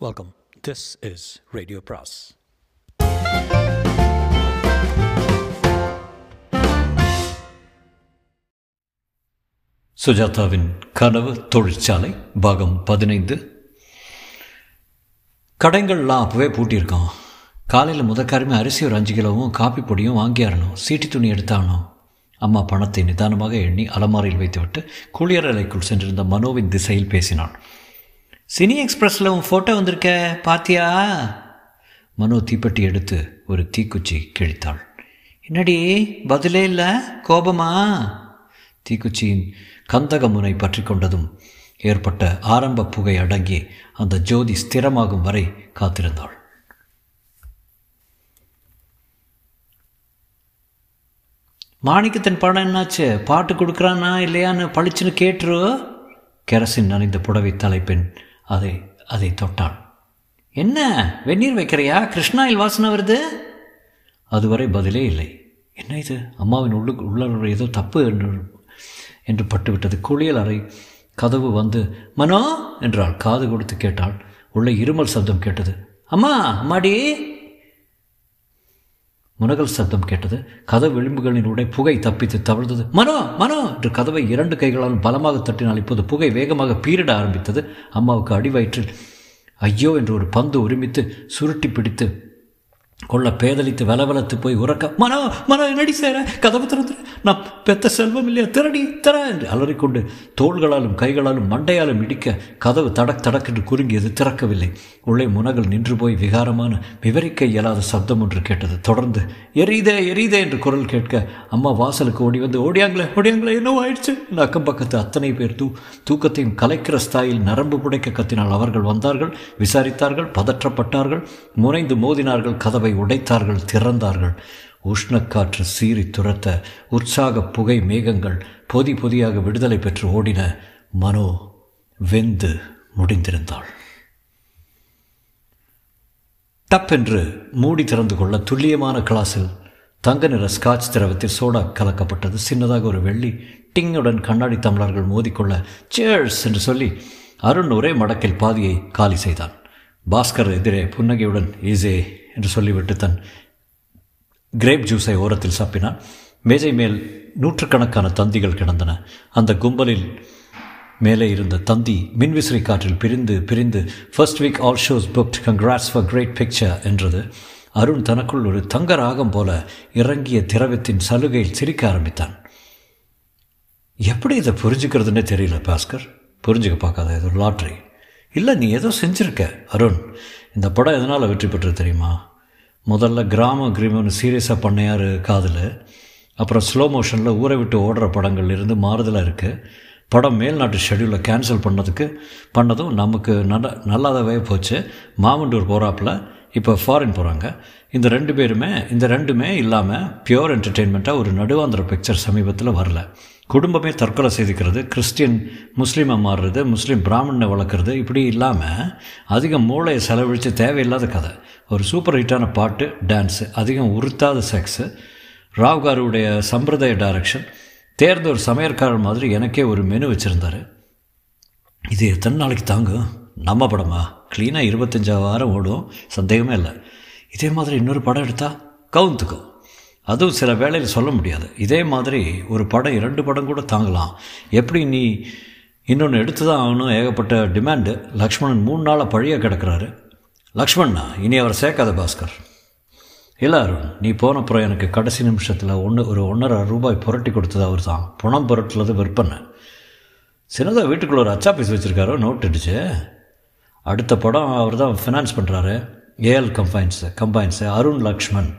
Welcome this is radio பிராஸ் சுஜாதாவின் கனவு தொழிற்சாலை பாகம் பதினைந்து. கடைங்கள்லாம் அப்போவே பூட்டியிருக்கோம். காலையில் முதக்காரமே அரிசி ஒரு அஞ்சு கிலோவும் காப்பி பொடியும் வாங்கியாரணும் சீட்டி துணி எடுத்தானோ அம்மா பணத்தை நிதானமாக எண்ணி அலமாரியில் வைத்துவிட்டு குளியரலைக்குள் சென்றிருந்த மனோவின் திசையில் பேசினான் சினி எக்ஸ்பிரஸில் உன் ஃபோட்டோ வந்திருக்க பாத்தியா? மனோ தீப்பெட்டி எடுத்து ஒரு தீக்குச்சி கிழித்தாள். என்னடி பதிலே இல்லை? கோபமா? தீக்குச்சியின் கந்தக முனை பற்றி கொண்டதும் ஏற்பட்ட ஆரம்ப புகை அடங்கி அந்த ஜோதி ஸ்திரமாகும் வரை காத்திருந்தாள். மாணிக்கத்தின் படம் என்னாச்சு? பாட்டு கொடுக்குறானா இல்லையான்னு பளிச்சுன்னு கேட்டுரு. கெரசின் நனைந்த புடவை தலைப்பெண் அதை அதை தொட்டாள். என்ன? வெந்நீர் வைக்கிறையா? கிருஷ்ணாயில் வாசனை வருது? அதுவரை பதிலே இல்லை. என்ன இது? அம்மாவின் உள்ளு உள்ள ஏதோ தப்பு என்று என்று பட்டுவிட்டது. குளியல் அறை கதவு வந்து மனோ! என்றாள். காது கொடுத்து கேட்டாள். உள்ளே இருமல் சப்தம் கேட்டது. அம்மா அம்மாடி! முனகல் சப்தம் கேட்டது. கதவு விளிம்புகளின் புகை தப்பித்து தவழ்ந்தது. மனோ மனோ! என்று கதவை இரண்டு கைகளால் பலமாக தட்டினால் இப்போது புகை வேகமாக பீரிட ஆரம்பித்தது. அம்மாவுக்கு அடிவயிற்றில் ஐயோ! என்று ஒரு பந்து ஒருமித்து சுருட்டி பிடித்து கொள்ள பேதலித்து வலவலத்து போய் உறக்க மனோ மனோ என்னடி சேர? கதவு திறந்துரு நான் பெத்த செல்வம் இல்லையா? திரடி திற என்று அலறிக்கொண்டு தோள்களாலும் கைகளாலும் மண்டையாலும் இடிக்க கதவு தடக் தடக்கென்று குறுங்கியது திறக்கவில்லை. உள்ளே முனகள் நின்று போய் விகாரமான விவரிக்க இயலாத சப்தம் ஒன்று கேட்டது. தொடர்ந்து எரியுதே எரியுதே என்று குரல் கேட்க அம்மா வாசலுக்கு ஓடி வந்து ஓடியாங்களே ஓடியாங்களே என்னவோ ஆயிடுச்சு? இந்த அக்கம் பக்கத்து அத்தனை பேர் தூ தூக்கத்தையும் கலைக்கிற ஸ்தாயில் நரம்பு புடைக்க கத்தினால் அவர்கள் வந்தார்கள் விசாரித்தார்கள் பதற்றப்பட்டார்கள் முனைந்து மோதினார்கள் கதவை உடைத்தார்கள் திறந்தார்கள். உஷ்ணக்காற்று சீறி துரத்த உற்சாக புகை மேகங்கள் பொதி பொதியாக விடுதலை பெற்று ஓடின. மனோ வெந்து முடிந்திருந்தாள். டப்பென்று என்று மூடி திறந்து கொள்ள துல்லியமான கிளாஸில் தங்க நிற ஸ்காட்ச் திரவத்தில் சோடா கலக்கப்பட்டது. சின்னதாக ஒரு வெள்ளி டிங்குடன் கண்ணாடி தமிழர்கள் மோதிக்கொள்ள சேர்ஸ் என்று சொல்லி அருண் ஒரே மடக்கில் பாதியை காலி செய்தான். பாஸ்கர் எதிரே புன்னகையுடன் ஈஸே என்று சொல்லிவிட்டு தன் கிரேப் ஜூஸை ஓரத்தில் சாப்பினான். மேஜை மேல் நூற்றுக்கணக்கான தந்திகள் கிடந்தன. அந்த கும்பலில் மேலே இருந்த தந்தி மின்விசிறி காற்றில் பிரிந்து பிரிந்து first week all shows booked congrats for great picture என்றது. அருண் தனக்குள் ஒரு தங்க ராகம் போல இறங்கிய திரவத்தின் சலுகையில் சிரிக்க ஆரம்பித்தான். எப்படி இதை புரிஞ்சுக்கிறதுனே தெரியல பாஸ்கர். புரிஞ்சுக்க பார்க்காத இது ஒரு லாட்ரி. இல்லை நீ ஏதோ செஞ்சுருக்க அருண் இந்த படம் எதனால் வெற்றி பெற்று தெரியுமா? முதல்ல கிராம கிரீமம்னு சீரியஸாக பண்ணையார் காதில் அப்புறம் ஸ்லோ மோஷனில் ஊரை விட்டு ஓடுற படங்கள் இருந்து மாறுதலாக இருக்குது படம் மேல்நாட்டு ஷெடியூலை கேன்சல் பண்ணதுக்கு பண்ணதும் நமக்கு நல்ல நல்லாதவே போச்சு. மாமண்டூர் போகிறாப்புல இப்போ ஃபாரின் போகிறாங்க இந்த ரெண்டு பேருமே இந்த ரெண்டுமே இல்லாமல் பியோர் என்டர்டெயின்மெண்ட்டாக ஒரு நடுவாந்திர பிக்சர் சமீபத்தில் வரல. குடும்பமே தற்கொலை செய்துக்கிறது கிறிஸ்டியன் முஸ்லீமை மாறுறது முஸ்லீம் பிராமணனை வளர்க்குறது இப்படி இல்லாமல் அதிகம் மூளையை செலவழித்து தேவையில்லாத கதை. ஒரு சூப்பர் ஹிட்டான பாட்டு டான்ஸு அதிகம் உறுத்தாத செக்ஸு. ராவ்காருடைய சம்பிரதாய டைரக்ஷன். தேர்ந்த ஒரு சமையற்காரர் மாதிரி எனக்கே ஒரு மெனு வச்சுருந்தார். இது எத்தனை நாளைக்கு தாங்கும்? நம்ம படமா? க்ளீனாக இருபத்தஞ்சாவது வாரம் ஓடும். சந்தேகமே இல்லை. இதே மாதிரி இன்னொரு படம் எடுத்தால் கவுந்துக்கும். அதுவும் சில வேளையில் சொல்ல முடியாது. இதே மாதிரி ஒரு படம் இரண்டு படம் கூட தாங்கலாம். எப்படி நீ இன்னொன்று எடுத்து தான் ஆகணும் ஏகப்பட்ட டிமாண்டு லக்ஷ்மணன் மூணு நாளாக பழைய கிடக்கிறாரு. லக்ஷ்மண்ணா இனி அவர் சேர்க்காத பாஸ்கர். இல்லை அருண் நீ போனப்புறம் எனக்கு கடைசி நிமிஷத்தில் ஒன்று ஒரு ஒன்றரை ரூபாய் புரட்டி கொடுத்தது அவர் தான் பணம் புரட்டுறது விற்பனை. சின்னதாக வீட்டுக்குள்ளே ஒரு அச்சாபீஸ் வச்சுருக்காரோ நோட் அடிச்சு. அடுத்த படம் அவர் தான் ஃபினான்ஸ் பண்ணுறாரு AL combines combines Arun Laxman.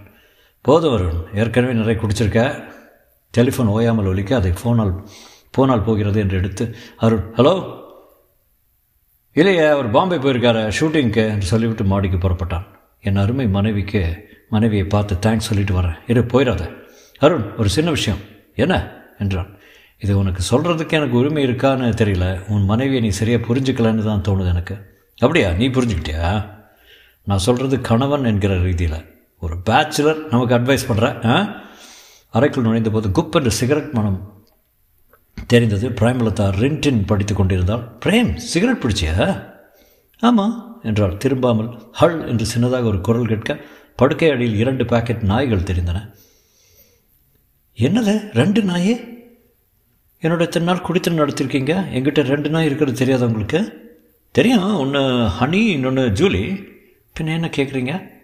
போதும் அருண் ஏற்கனவே நிறைய குடிச்சிருக்க. டெலிஃபோன் ஓயாமல் ஒலிக்க அதை ஃபோனால் போனால் போகிறது என்று எடுத்து அருண் ஹலோ? இல்லையே அவர் பாம்பே போயிருக்காரு ஷூட்டிங்க்கு என்று சொல்லிவிட்டு மாடிக்கு புறப்பட்டான். என் அருமை மனைவிக்கு மனைவியை பார்த்து தேங்க்ஸ் சொல்லிட்டு வரேன் இரு போயிடாத. அருண் ஒரு சின்ன விஷயம். என்ன? என்றான். இது உனக்கு சொல்கிறதுக்கு எனக்கு உரிமை இருக்கான்னு தெரியல. உன் மனைவியை நீ சரியாக புரிஞ்சுக்கலன்னு தான் தோணுது எனக்கு. அப்படியா? நீ புரிஞ்சுக்கிட்டியா? நான் சொல்கிறது கணவன் என்கிற ரீதியில். ஒரு பேச்சுலர் நமக்கு அட்வைஸ் பண்ணுறேன் ஆ? அறைக்குள் நுழைந்த போது குப் என்று சிகரெட் மனம் தெரிந்தது. பிரேமலதா ரின்டின் படித்து கொண்டிருந்தால் பிரேம் சிகரெட் பிடிச்சியா? ஆமாம் என்றால் திரும்பாமல் ஹல் என்று சின்னதாக ஒரு குரல் கேட்க படுக்கை அடியில் இரண்டு பாக்கெட் நாய்கள் தெரிந்தன. என்னது ரெண்டு நாயே? என்னோட இத்தனை நாள் குடித்தனம் நடத்திருக்கீங்க? எங்கிட்ட ரெண்டு நாய் இருக்கிறது தெரியாத உங்களுக்கு? தெரியும். ஒன்று ஹனி இன்னொன்று ஜூலி. பின்ன என்ன கேட்குறீங்க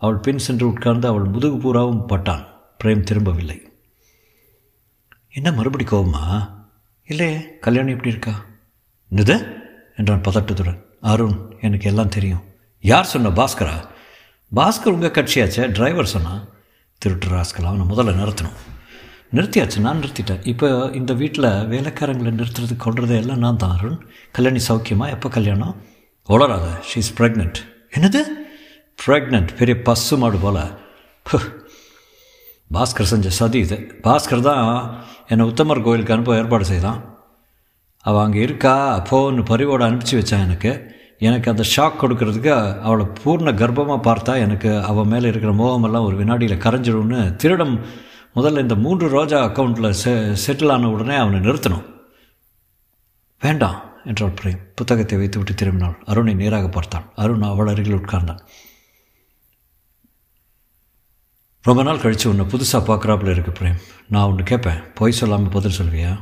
அவள் பின் சென்று உட்கார்ந்து அவள் முதுகு பூராவும் பட்டான் பிரேம் திரும்பவில்லை. என்ன மறுபடி கோவமா? இல்லையே கல்யாணம் எப்படி இருக்கா? நித என்றான் பதட்டத்துடன். அருண் எனக்கு எல்லாம் தெரியும். யார் சொன்ன பாஸ்கரா? பாஸ்கர் உங்கள் கட்சியாச்சே? டிரைவர் சொன்னான் திருட்டு ராஸ்கல் அவனை முதல்ல நிறுத்தணும். நிறுத்தியாச்சு நான் நிறுத்திட்டேன். இப்போ இந்த வீட்டில் வேலைக்காரங்களை நிறுத்துறது கொள்றது எல்லாம் நான் தான் அருண். கல்யாணி சௌக்கியமா? எப்போ கல்யாணம்? உளராத ஷீ இஸ் ப்ரெக்னென்ட் என்னது? ப்ரெக்னென்ட் பெரிய பசு மாடு போல். பாஸ்கர் செஞ்ச சதி இது. பாஸ்கர் தான் என்னை உத்தமர் கோயிலுக்கு அனுப்ப ஏற்பாடு செய்தான். அவள் அங்கே இருக்கா ஃபோன் பரிவோடு அனுப்பிச்சி வச்சான் எனக்கு. எனக்கு அந்த ஷாக் கொடுக்கறதுக்கு அவளை பூர்ண கர்ப்பமாக பார்த்தா எனக்கு அவள் மேலே இருக்கிற மோகமெல்லாம் ஒரு வினாடியில் கரைஞ்சிடும்னு திருடம் முதல்ல இந்த மூன்று ரோஜா அக்கௌண்ட்டில் செ செட்டில் ஆன உடனே அவனை நிறுத்தணும். வேண்டாம் என்றாள் பிரேம். புத்தகத்தை வைத்துவிட்டு திரும்பினாள். அருணை நேராக பார்த்தான். அருண் அவள் அருகில் உட்கார்ந்தான். ரொம்ப நாள் கழித்து உன்னை புதுசாக பார்க்குறாப்புல இருக்கு பிரேம். நான் ஒன்று கேட்பேன் பொய் சொல்லாமல் பதில் சொல்வியா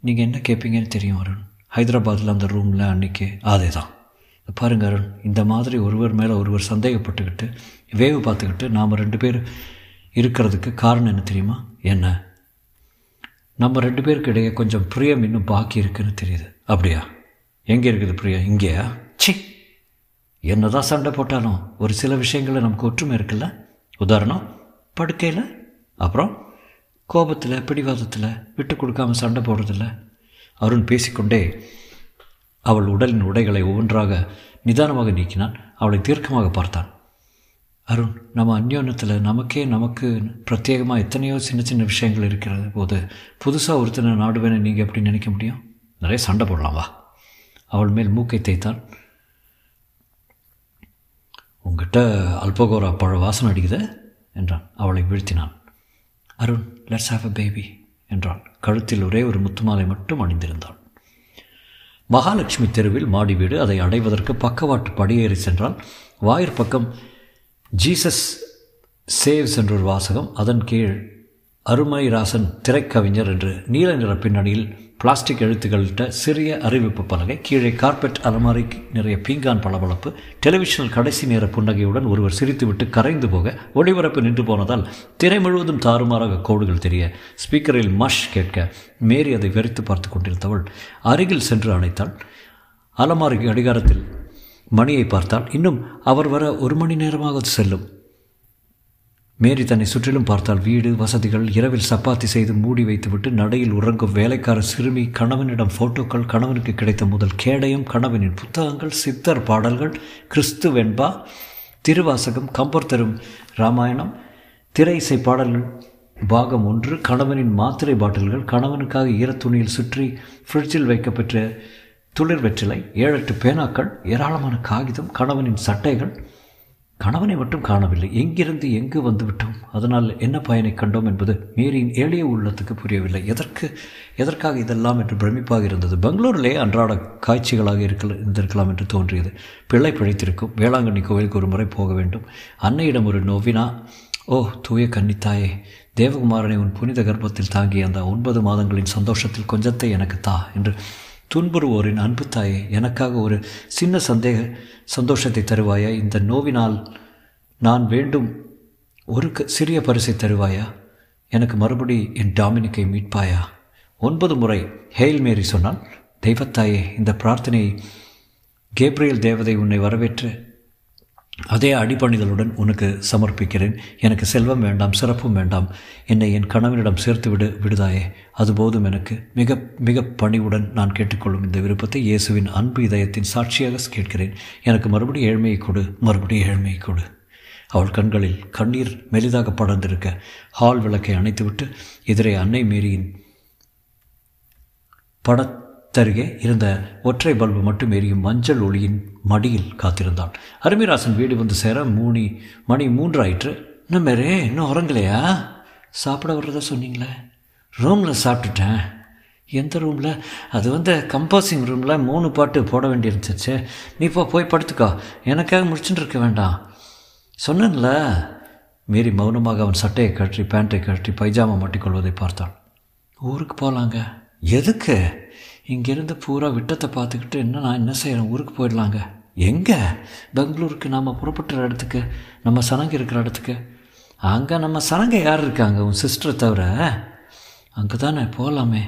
நீங்கள் என்ன கேட்பீங்கன்னு தெரியும் அருண். ஹைதராபாத்தில் அந்த ரூமில் அன்றைக்கி அதே தான் பாருங்கள் அருண். இந்த மாதிரி ஒருவர் மேலே ஒருவர் சந்தேகப்பட்டுக்கிட்டு வேவு பார்த்துக்கிட்டு நாம் ரெண்டு பேர் இருக்கிறதுக்கு காரணம் என்ன தெரியுமா? என்ன? நம்ம ரெண்டு பேருக்கு இடையே கொஞ்சம் பிரியம் இன்னும் பாக்கி இருக்குன்னு தெரியுது. அப்படியா? எங்கே இருக்குது பிரியா இங்கேயா? சி என்னதான் சண்டை போட்டாலும் ஒரு சில விஷயங்களில் நமக்கு ஒற்றுமை இருக்குல்ல? உதாரணம் படுக்கையில் அப்புறம் கோபத்தில் பிடிவாதத்தில் விட்டு கொடுக்காமல் சண்டை போடுறதில்ல அருண் பேசிக்கொண்டே அவள் உடலின் உடைகளை ஒவ்வொன்றாக நிதானமாக நீக்கினான். அவளை தீர்க்கமாக பார்த்தான். அருண் நம்ம அந்யோன்யத்தில் நமக்கே நமக்கு பிரத்யேகமாக எத்தனையோ சின்ன சின்ன விஷயங்கள் இருக்கிறது. போது புதுசாக ஒருத்தனை நாடுவேன்னு நீங்கள் எப்படி நினைக்க முடியும்? நிறைய சண்டை போடலாம் வா. அவள் மேல் மூக்கை தேய்த்தான். உங்ககிட்ட அல்பகோரா பழ வாசனை அடிக்குது என்றான். அவளை வீழ்த்தினான். Arun let's have a baby என்றான். கழுத்தில் ஒரே ஒரு முத்துமாலை மட்டும் அணிந்திருந்தாள் மகாலட்சுமி தெருவில் மாடி வீடு அதை அடைவதற்கு பக்கவாட்டு படியேறி சென்றால் வாயிற்பக்கம் ஜீசஸ் சேவ்ஸ் என்ற ஒரு வாசகம் அதன் கீழ் அருமணிராசன் திரைக்கவிஞர் என்று நீல நிற பின்னணியில் பிளாஸ்டிக் எழுத்துக்கள்கிட்ட சிறிய அறிவிப்பு பலகை கீழே கார்பெட் அலமாரிக்கு நிறைய பீங்கான் பளபளப்பு டெலிவிஷனில் கடைசி நேர புன்னகையுடன் ஒருவர் சிரித்துவிட்டு கரைந்து போக ஒளிபரப்பு நின்று போனதால் திரை முழுவதும் தாறுமாறாக கோடுகள் தெரிய ஸ்பீக்கரில் மஷ் கேட்க மேரி அதை வெறித்து பார்த்து கொண்டிருந்தவள் அருகில் சென்று அணைத்தாள். அலமாரி அடிகாரத்தில் மணியை பார்த்தால் இன்னும் அவர் வர ஒரு மணி நேரமாக செல்லும். மேரி தன்னை சுற்றிலும் பார்த்தால் வீடு வசதிகள் இரவில் சப்பாத்தி செய்து மூடி வைத்துவிட்டு நடையில் உறங்கும் வேலைக்கார சிறுமி கணவனிடம் ஃபோட்டோக்கள் கணவனுக்கு கிடைத்த முதல் கேடயம் கணவனின் புத்தகங்கள் சித்தர் பாடல்கள் கிறிஸ்து வெண்பா திருவாசகம் கம்பர் தரும் ராமாயணம் திரை இசை பாடல்கள் பாகம் ஒன்று கணவனின் மாத்திரை பாட்டில்கள் கணவனுக்காக ஈரத்துணியில் சுற்றி ஃப்ரிட்ஜில் வைக்கப்பெற்ற துளிர் வெற்றிலை ஏழெட்டு பேனாக்கள் ஏராளமான காகிதம் கணவனின் சட்டைகள் கணவனை மட்டும் காணவில்லை. எங்கிருந்து எங்கு வந்துவிட்டோம் அதனால் என்ன பயனை கண்டோம் என்பது மேரியின் எளிய உள்ளத்துக்கு புரியவில்லை. எதற்கு எதற்காக இதெல்லாம் என்று பிரமிப்பாக இருந்தது. பெங்களூரிலே அன்றாட காட்சிகளாக இருக்க இருந்திருக்கலாம் என்று தோன்றியது. பிள்ளை பிழைத்திருக்கும். வேளாங்கண்ணி கோவிலுக்கு ஒரு முறை போக வேண்டும். அன்னையிடம் ஒரு நோவினா ஓ தூய கன்னித்தாயே தேவகுமாரனை உன் புனித கர்ப்பத்தில் தாங்கிய அந்த ஒன்பது மாதங்களின் சந்தோஷத்தில் கொஞ்சத்தை எனக்கு தா என்று துன்புறுவோரின் அன்பு தாயே எனக்காக ஒரு சின்ன சந்தேக சந்தோஷத்தை தருவாயா? இந்த நோவினால் நான் வேண்டும் ஒரு க சிறிய பரிசை தருவாயா? எனக்கு மறுபடி என் டாமினிக்கை மீட்பாயா? ஒன்பது முறை ஹெயில் மேரி சொன்னால் தெய்வத்தாயே இந்த பிரார்த்தனையை கேப்ரியல் தேவதை உன்னை வரவேற்று அதே அடிபணிதலுடன் உனக்கு சமர்ப்பிக்கிறேன். எனக்கு செல்வம் வேண்டாம் சிறப்பும் வேண்டாம். என்னை என் கணவனிடம் சேர்த்து விடு விடுதாயே அதுபோதும் எனக்கு. மிக மிக பணிவுடன் நான் கேட்டுக்கொள்ளும் இந்த விருப்பத்தை இயேசுவின் அன்பு இதயத்தின் சாட்சியாக கேட்கிறேன். எனக்கு மறுபடியும் ஏழ்மையை கொடு மறுபடியும் ஏழ்மையை கொடு. அவள் கண்களில் கண்ணீர் மெலிதாக படர்ந்திருக்க ஹால் விளக்கை அணைத்துவிட்டு எதிரே அன்னை மேரியின் தருகே இருந்த ஒற்றை பல்பு மட்டும் எரியும் மஞ்சள் ஒளியின் மடியில் காத்திருந்தாள் அருமிராசன் வீடு வந்து சேர மூணி மணி மூன்றாயிற்று. இன்னும் மேரே இன்னும் உறங்கலையா? சாப்பிட வர்றதா சொன்னீங்களே? ரூமில் சாப்பிட்டுட்டேன். எந்த ரூமில்? அது வந்து கம்போசிங் ரூமில் மூணு பாட்டு போட வேண்டியிருந்துச்சு. நீ இப்போ போய் படுத்துக்கோ. எனக்காக முடிச்சுட்டு இருக்க வேண்டாம். சொன்னேன்ல? மீறி மௌனமாக அவன் சட்டையை கழற்றி பேண்ட்டை கழற்றி பைஜாமா மாட்டிக்கொள்வதை பார்த்தாள் ஊருக்கு போகலாங்க எதுக்கு? இங்கேருந்து பூரா விட்டத்தை பார்த்துக்கிட்டு என்ன நான் என்ன செய்கிறேன் ஊருக்கு போயிடலாங்க. எங்கே? பெங்களூருக்கு நாம் புறப்பட்டுற இடத்துக்கு நம்ம சனங்க இருக்கிற இடத்துக்கு. அங்கே நம்ம சனங்க யார் இருக்காங்க? உன் சிஸ்டரை தவிர. அங்கே தானே போகலாமே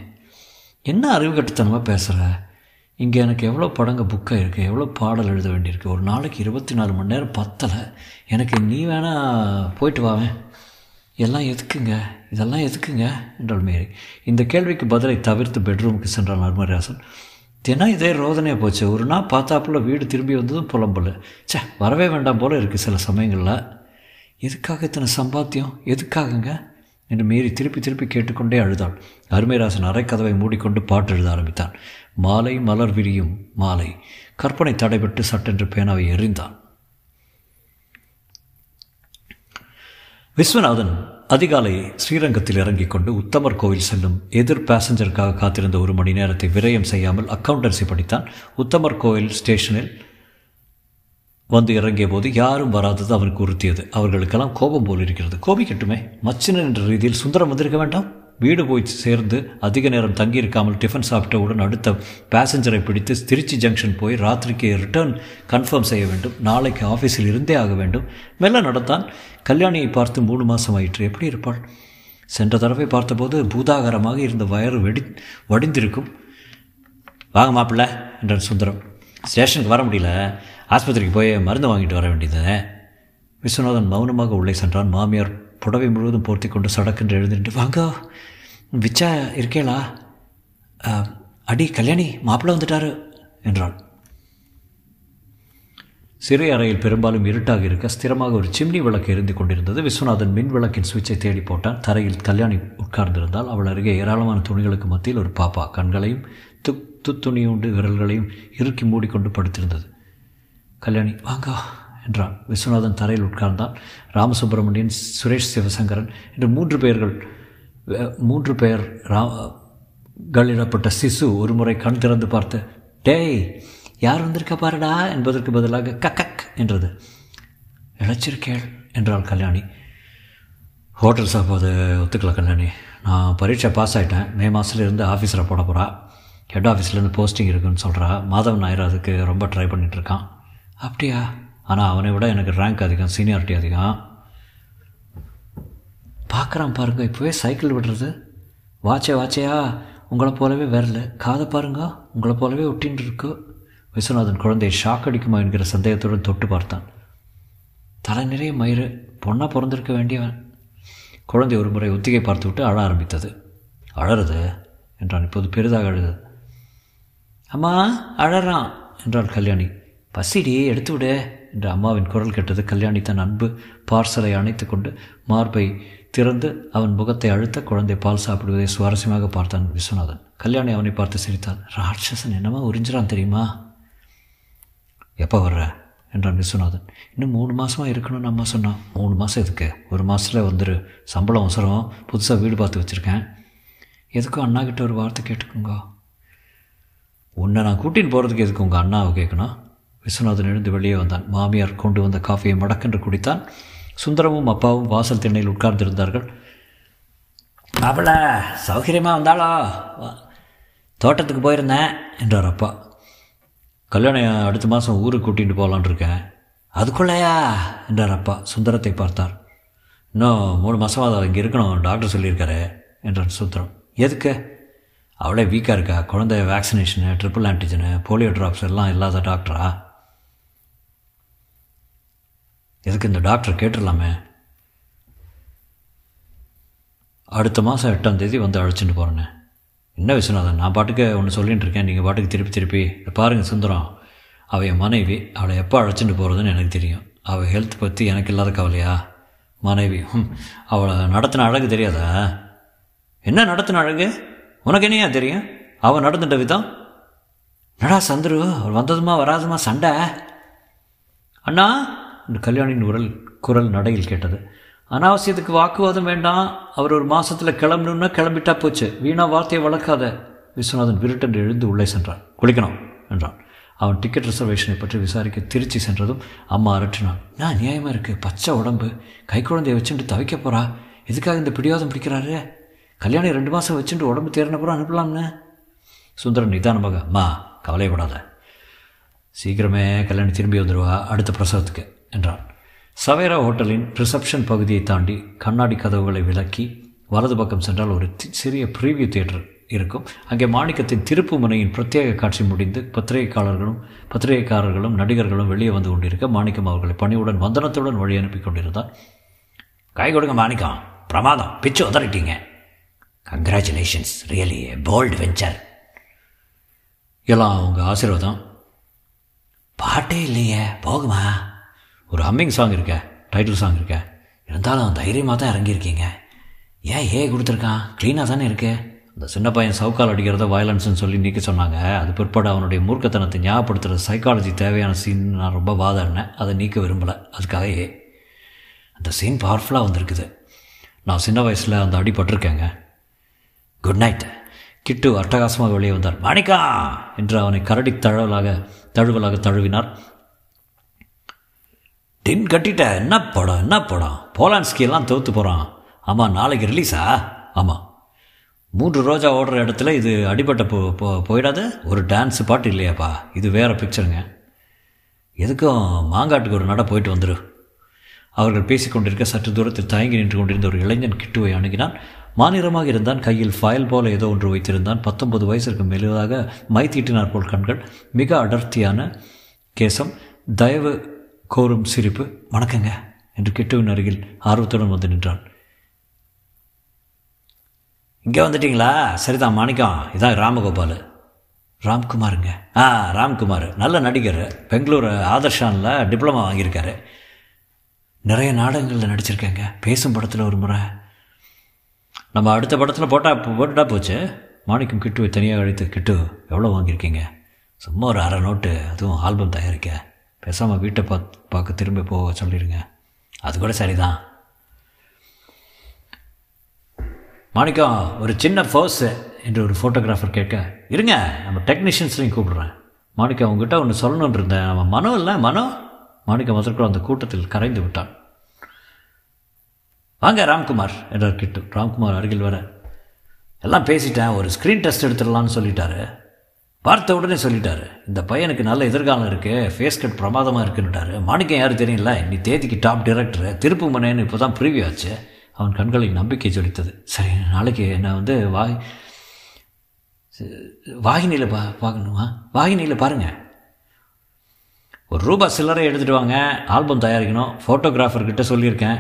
என்ன அறிவுகட்டுத்தனமாக பேசுகிற இங்கே எனக்கு எவ்வளோ படங்க புக்காக இருக்குது எவ்வளோ பாடல் எழுத வேண்டியிருக்கு. ஒரு நாளைக்கு இருபத்தி நாலு மணி நேரம் பத்தலை. எனக்கு நீ வேணால் போயிட்டு வாவேன். எல்லாம் எதுக்குங்க? இதெல்லாம் எதுக்குங்க? என்றாள் மேரி. இந்த கேள்விக்கு பதிலை தவிர்த்து பெட்ரூமுக்கு சென்றான் அருமராசன் தினம் இதே ரோதனையாக போச்சு. ஒரு நாள் பார்த்தாப்புல வீடு திரும்பி வந்ததும் புலம்பல. ச்சே வரவே வேண்டாம் போல இருக்குது சில சமயங்களில். எதுக்காக இத்தனை சம்பாத்தியம்? எதுக்காகங்க? என்று மீறி திருப்பி திருப்பி கேட்டுக்கொண்டே அழுதாள். அருமைராசன் அரைக்கதவை மூடிக்கொண்டு பாட்டு எழுத ஆரம்பித்தான். மாலை மலர் விரியும் மாலை. கற்பனை தடைபட்டு சட்டென்று பேனாவை எறிந்தான். விஸ்வநாதன் அதிகாலை ஸ்ரீரங்கத்தில் இறங்கிக் கொண்டு உத்தமர் கோவில் செல்லும் எதிர் பேசஞ்சருக்காக காத்திருந்த ஒரு மணி நேரத்தை விரயம் செய்யாமல் அக்கவுண்டன்சி படித்தான். உத்தமர் கோவில் ஸ்டேஷனில் வந்து இறங்கிய போது யாரும் வராதது அவனுக்கு உறுத்தியது. அவர்களுக்கெல்லாம் கோபம் போல் இருக்கிறது. கோபிக்கட்டுமே. மச்சினன் என்ற ரீதியில் சுந்தரம் வந்திருக்க வேண்டாம்? வீடு போய் சேர்ந்து அதிக நேரம் தங்கியிருக்காமல் டிஃபன் சாப்பிட்டவுடன் அடுத்த பேசஞ்சரை பிடித்து திருச்சி ஜங்ஷன் போய் ராத்திரிக்கு ரிட்டர்ன் கன்ஃபார்ம் செய்ய வேண்டும். நாளைக்கு ஆஃபீஸில் இருந்தே ஆக வேண்டும். மெல்ல நடந்தான். கல்யாணியை பார்த்து மூணு மாதம் ஆயிற்று. எப்படி இருப்பாள்? சென்ற தடவை பார்த்தபோது பூதாகரமாக இருந்த வயறு வெடி வடிந்திருக்கும். வாங்க மாப்பிள்ள என்றார் சுந்தரம். ஸ்டேஷனுக்கு வர முடியல. ஆஸ்பத்திரிக்கு போய் மருந்து வாங்கிட்டு வர வேண்டியது விஸ்வநாதன் மௌனமாக உள்ளே சென்றான். மாமியார் புடவை முழுவதும் போர்த்தி கொண்டு சடக்கென்று எழுந்துட்டு வாங்க விச்சா இருக்கேளா? அடி கல்யாணி மாப்பிள்ளை வந்துட்டாரு என்றாள். சிறை அறையில் பெரும்பாலும் இருட்டாக இருக்க ஸ்திரமாக ஒரு சிம்னி விளக்கு எரிந்து கொண்டிருந்தது. விஸ்வநாதன் மின் விளக்கின் சுவிட்சை தேடி போட்டான். தரையில் கல்யாணி உட்கார்ந்திருந்தால் அவள் அருகே ஏராளமான துணிகளுக்கு மத்தியில் ஒரு பாப்பா கண்களையும் துக் துத்துணியுண்டு விரல்களையும் இறுக்கி மூடிக்கொண்டு படுத்திருந்தது. கல்யாணி வாங்கா. என்றான். விஸ்வநாதன் தரையில் உட்கார்ந்தான். ராமசுப்பிரமணியன் சுரேஷ் சிவசங்கரன் என்று மூன்று பெயர்கள் மூன்று பெயர் ரா களிடப்பட்ட சிசு ஒரு முறை கண் திறந்து பார்த்து டேய் யார் வந்திருக்க பாருடா? என்பதற்கு பதிலாக கக்கக் என்றது. இழைச்சிருக்கேள் என்றாள் கல்யாணி. ஹோட்டல் சாப்பாடு ஒத்துக்கல கல்யாணி. நான் பரீட்சை பாஸ் ஆகிட்டேன் மே மாதத்துலேருந்து ஆஃபீஸில் போட போகிறா ஹெட் ஆஃபீஸ்லேருந்து போஸ்டிங் இருக்குன்னு சொல்கிறா மாதவன் நாயர் அதுக்கு ரொம்ப ட்ரை பண்ணிகிட்ருக்கான் அப்படியா? ஆனால் அவனை விட எனக்கு ரேங்க் அதிகம் சீனியாரிட்டி அதிகம். பார்க்குறான் பாருங்க இப்போவே சைக்கிள் விடுறது. வாச்சே வாச்சையா உங்களை போலவே வரல. காதை பாருங்க உங்களை போலவே ஒட்டின்னு இருக்கு விஸ்வநாதன் குழந்தையை ஷாக் அடிக்குமா என்கிற சந்தேகத்துடன் தொட்டு பார்த்தான். தலை நிறைய மயிறு பொண்ணாக பிறந்திருக்க வேண்டியவன். குழந்தை ஒரு முறை ஒத்திகை பார்த்து விட்டு அழ ஆரம்பித்தது. அழறது? என்றான். இப்போது பெரிதாக அழுதது அம்மா அழறான் என்றாள் கல்யாணி. பசிடி எடுத்து விடு. என்று அம்மாவின் குரல் கேட்டது கல்யாணி தன் அன்பு பார்சலை அணைத்து கொண்டு மார்பை திறந்து அவன் முகத்தை அழுத்த குழந்தை பால் சாப்பிடுவதை சுவாரஸ்யமாக பார்த்தான் விஸ்வநாதன். கல்யாணி அவனை பார்த்து சிரித்தான். ராட்சசன் என்னமா உறிஞ்சிறான் தெரியுமா? எப்போ வர்ற? என்றான் விஸ்வநாதன். இன்னும் மூணு மாதமாக இருக்கணும்னு அம்மா சொன்னான் மூணு மாதம் எதுக்கு? ஒரு மாதத்தில் வந்துரு. சம்பளம் அவசரம். புதுசாக வீடு பார்த்து வச்சுருக்கேன். எதுக்கும் அண்ணா கிட்ட ஒரு வார்த்தை கேட்டுக்கோங்க? உன்னை நான் கூட்டின்னு போகிறதுக்கு எதுக்கு உங்கள் அண்ணாவை கேட்கணும்? விஸ்வநாதன் எழுந்து வெளியே வந்தான். மாமியார் கொண்டு வந்த காஃபியை மடக்கென்று குடித்தான். சுந்தரமும் அப்பாவும் வாசல் திண்ணையில் உட்கார்ந்திருந்தார்கள். அவள சௌகரியமாக வந்தாளோ? தோட்டத்துக்கு போயிருந்தேன் என்றார் அப்பா. கல்யாணம் அடுத்த மாதம் ஊருக்கு கூட்டிகிட்டு போகலான் இருக்கேன். அதுக்குள்ளையா? என்றார் அப்பா. சுந்தரத்தை பார்த்தார். இன்னும் மூணு மாதமாக அதை இங்கே இருக்கணும் டாக்டர் சொல்லியிருக்காரு என்றான் சுந்தரம். எதுக்கு? அவளே வீக்காக இருக்கா. குழந்தை vaccination triple antigen polio drops எல்லாம் இல்லாத டாக்டரா எதுக்கு இந்த டாக்டர் கேட்டுடலாமே? அடுத்த மாதம் எட்டாம் தேதி வந்து அழைச்சிட்டு போகிறேண்ணே என்ன விஸ்வநாதன் நான் பாட்டுக்கு ஒன்று சொல்லிகிட்டு இருக்கேன். நீங்கள் பாட்டுக்கு திருப்பி திருப்பி. பாருங்கள் சுந்தரம். அவள் என் மனைவி. அவளை எப்போ அழைச்சிட்டு போகிறதுன்னு எனக்கு தெரியும். அவள் ஹெல்த் பற்றி எனக்கு இல்லாத கவலையா? மனைவி. ம் அவளை நடத்தின அழகு தெரியாதா? என்ன நடத்தின அழகு? உனக்கு என்னையா தெரியும்? அவள் நடந்துட்ட விதம்? நடா சந்துரு அவள் வந்ததுமா வராதுமா? சண்டை? அண்ணா கல்யாணியின் உரல் குரல் நடையில் கேட்டது. அனாவசியத்துக்கு வாக்குவாதம் வேண்டாம். அவர் ஒரு மாதத்தில் கிளம்பணும்னா கிளம்பிட்டா போச்சு. வீணா வார்த்தையை வளர்க்காத. விஸ்வநாதன் விருட்டென்று எழுந்து உள்ளே சென்றான். குளிக்கணும் என்றான். அவன் டிக்கெட் ரிசர்வேஷனை பற்றி விசாரிக்க திருச்சி சென்றதும் அம்மா அரற்றினான் நான் நியாயமாக இருக்குது பச்சை உடம்பு. கை குழந்தைய வச்சுட்டு தவிக்க போகிறா எதுக்காக இந்த பிடிவாதம் பிடிக்கிறாரு? கல்யாணம் ரெண்டு மாதம் வச்சுட்டு உடம்பு தேர்னப்புறம் அனுப்பலாம்னு. சுந்தரன் நிதானமாக அம்மா கவலைப்படாத சீக்கிரமே கல்யாணம் திரும்பி வந்துடுவா அடுத்த பிரசவத்துக்கு. என்றான். சவேரா ஹோட்டலின் ரிசப்ஷன் பகுதியை தாண்டி கண்ணாடி கதவுகளை விலக்கி வலது பக்கம் சென்றால் ஒரு சிறிய ப்ரீவியூ தியேட்டர் இருக்கும். அங்கே மாணிக்கத்தின் திருப்பு முனையின் பிரத்யேக காட்சி முடிந்து பத்திரிகைக்காரர்களும் பத்திரிகைக்காரர்களும் நடிகர்களும் வெளியே வந்து கொண்டிருக்க மாணிக்கம் அவர்களை பணியுடன் வந்தனத்துடன் வழி அனுப்பி கொண்டிருந்தார் கை கொடுங்க மாணிக்கம் பிரமாதம். பிச்சு உதறிட்டீங்க. கங்க்ராச்சுலேஷன்ஸ் ரியலி போல்டு வெஞ்சர் எல்லாம் அவங்க ஆசீர்வாதம். பாட்டே இல்லையே. போகுமா? ஒரு ஹம்மிங் சாங் இருக்க டைட்டில் சாங் இருக்க. இருந்தாலும் தைரியமாக தான் இறங்கியிருக்கீங்க. ஏன் ஏ கொடுத்துருக்கான்? க்ளீனாக தானே இருக்கு. அந்த சின்ன பையன் சவுக்கால் அடிக்கிறத வயலன்ஸ்னு சொல்லி நீக்க சொன்னாங்க. அது பிற்பாடு அவனுடைய மூர்க்கத்தனத்தை ஞாபகப்படுத்துகிற சைக்காலஜி தேவையான சீன் நான் ரொம்ப வாதாடினேன். அதை நீக்க விரும்பலை. அதுக்காக ஏ அந்த சீன் பவர்ஃபுல்லாக வந்திருக்குது. நான் சின்ன வயசில் அந்த அடிபட்டிருக்கேங்க. குட் நைட் கிட்டு அட்டகாசமாக வெளியே வந்தார். மாணிக்கா! என்று அவனை கரடி தழுவலாக தழுவலாக தழுவினார். டின் கட்டிட்ட என்ன படம் என்ன படம்? போலான்ஸ்கி எல்லாம் தோற்று போகிறான் ஆமாம் நாளைக்கு ரிலீஸா ஆமாம் மூன்று ரோஜா ஓடுற இடத்துல இது அடிபட்ட போ போ போயிடாத? ஒரு டான்ஸு பாட்டு இல்லையாப்பா. இது வேறு பிக்சருங்க எதுக்கும் மாங்காட்டுக்கு ஒரு நட போயிட்டு வந்துடு அவர்கள் பேசிக்கொண்டிருக்க சற்று தூரத்தில் தயங்கி நின்று கொண்டிருந்த ஒரு இளைஞன் கிட்டுவை அணுகினான். மாநிலமாக இருந்தான். கையில் ஃபயல் போல ஏதோ ஒன்று வைத்திருந்தான். பத்தொன்பது வயசிற்கு மெலிதாக மை தீட்டினார் போல் கண்கள். மிக அடர்த்தியான கேசம். தயவு கோரும் சிரிப்பு வணக்கங்க என்று கிட்டுவின் அருகில் ஆர்வத்துடன் வந்து நின்றான். இங்கே வந்துட்டிங்களா? சரிதான் மாணிக்கம். இதான் ராமகோபால். ராம்குமாருங்க. ஆ ராம்குமார். நல்ல நடிகர். பெங்களூர் ஆதர்ஷானில் டிப்ளமா வாங்கியிருக்காரு. நிறைய நாடகங்களில் நடிச்சிருக்கேங்க. பேசும் படத்தில் ஒரு முறை. நம்ம அடுத்த படத்தில் போட்டால் போட்டுட்டா போச்சு. மாணிக்கம் கிட்டுவை தனியாக அழைத்து கிட்டு எவ்வளோ வாங்கியிருக்கீங்க? சும்மா ஒரு அரை நோட்டு. அதுவும் ஆல்பம் தயாரிக்க. பேசாமல் வீட்டை பார்த்து பார்க்க திரும்ப போக சொல்லிடுங்க அது கூட சரிதான். மாணிக்கம் ஒரு சின்ன ஃபோர்ஸு என்று ஒரு ஃபோட்டோகிராஃபர் கேட்க இருங்க நம்ம டெக்னீஷியன்ஸ்லையும் கூப்பிடுறேன். மாணிக்கம் உங்ககிட்ட ஒன்று சொல்லணுன்னு இருந்தேன். நம்ம மனோ இல்லை மனோ? மாணிக்கம் முதற்குள்ள அந்த கூட்டத்தில் கரைந்து விட்டான். வாங்க ராம்குமார் என்றார் கிட்டு. ராம்குமார் அருகில் வர எல்லாம் பேசிட்டேன். ஒரு ஸ்க்ரீன் டெஸ்ட் எடுத்துடலான்னு சொல்லிட்டாரு. பார்த்த உடனே சொல்லிட்டாரு இந்த பையனுக்கு நல்ல எதிர்காலம் இருக்குது ஃபேஸ் கட் பிரமாதமாக இருக்குன்னுட்டாரு. மாணிக்கம் யாரும் தெரியல நீ தேதிக்கு டாப் டிரெக்டரு திருப்பு மனேன்னு இப்போ தான் ப்ரிவியூ ஆச்சு. அவன் கண்களில் நம்பிக்கை ஜொலித்தது. சரி நாளைக்கு நான் வந்து வாய் வாகினியில் பா பார்க்கணுமா? வாகினியில் பாருங்கள் ஒரு ரூபா சில்லறை எடுத்துகிட்டு வாங்க ஆல்பம் தயாரிக்கணும் ஃபோட்டோகிராஃபர்கிட்ட சொல்லியிருக்கேன்.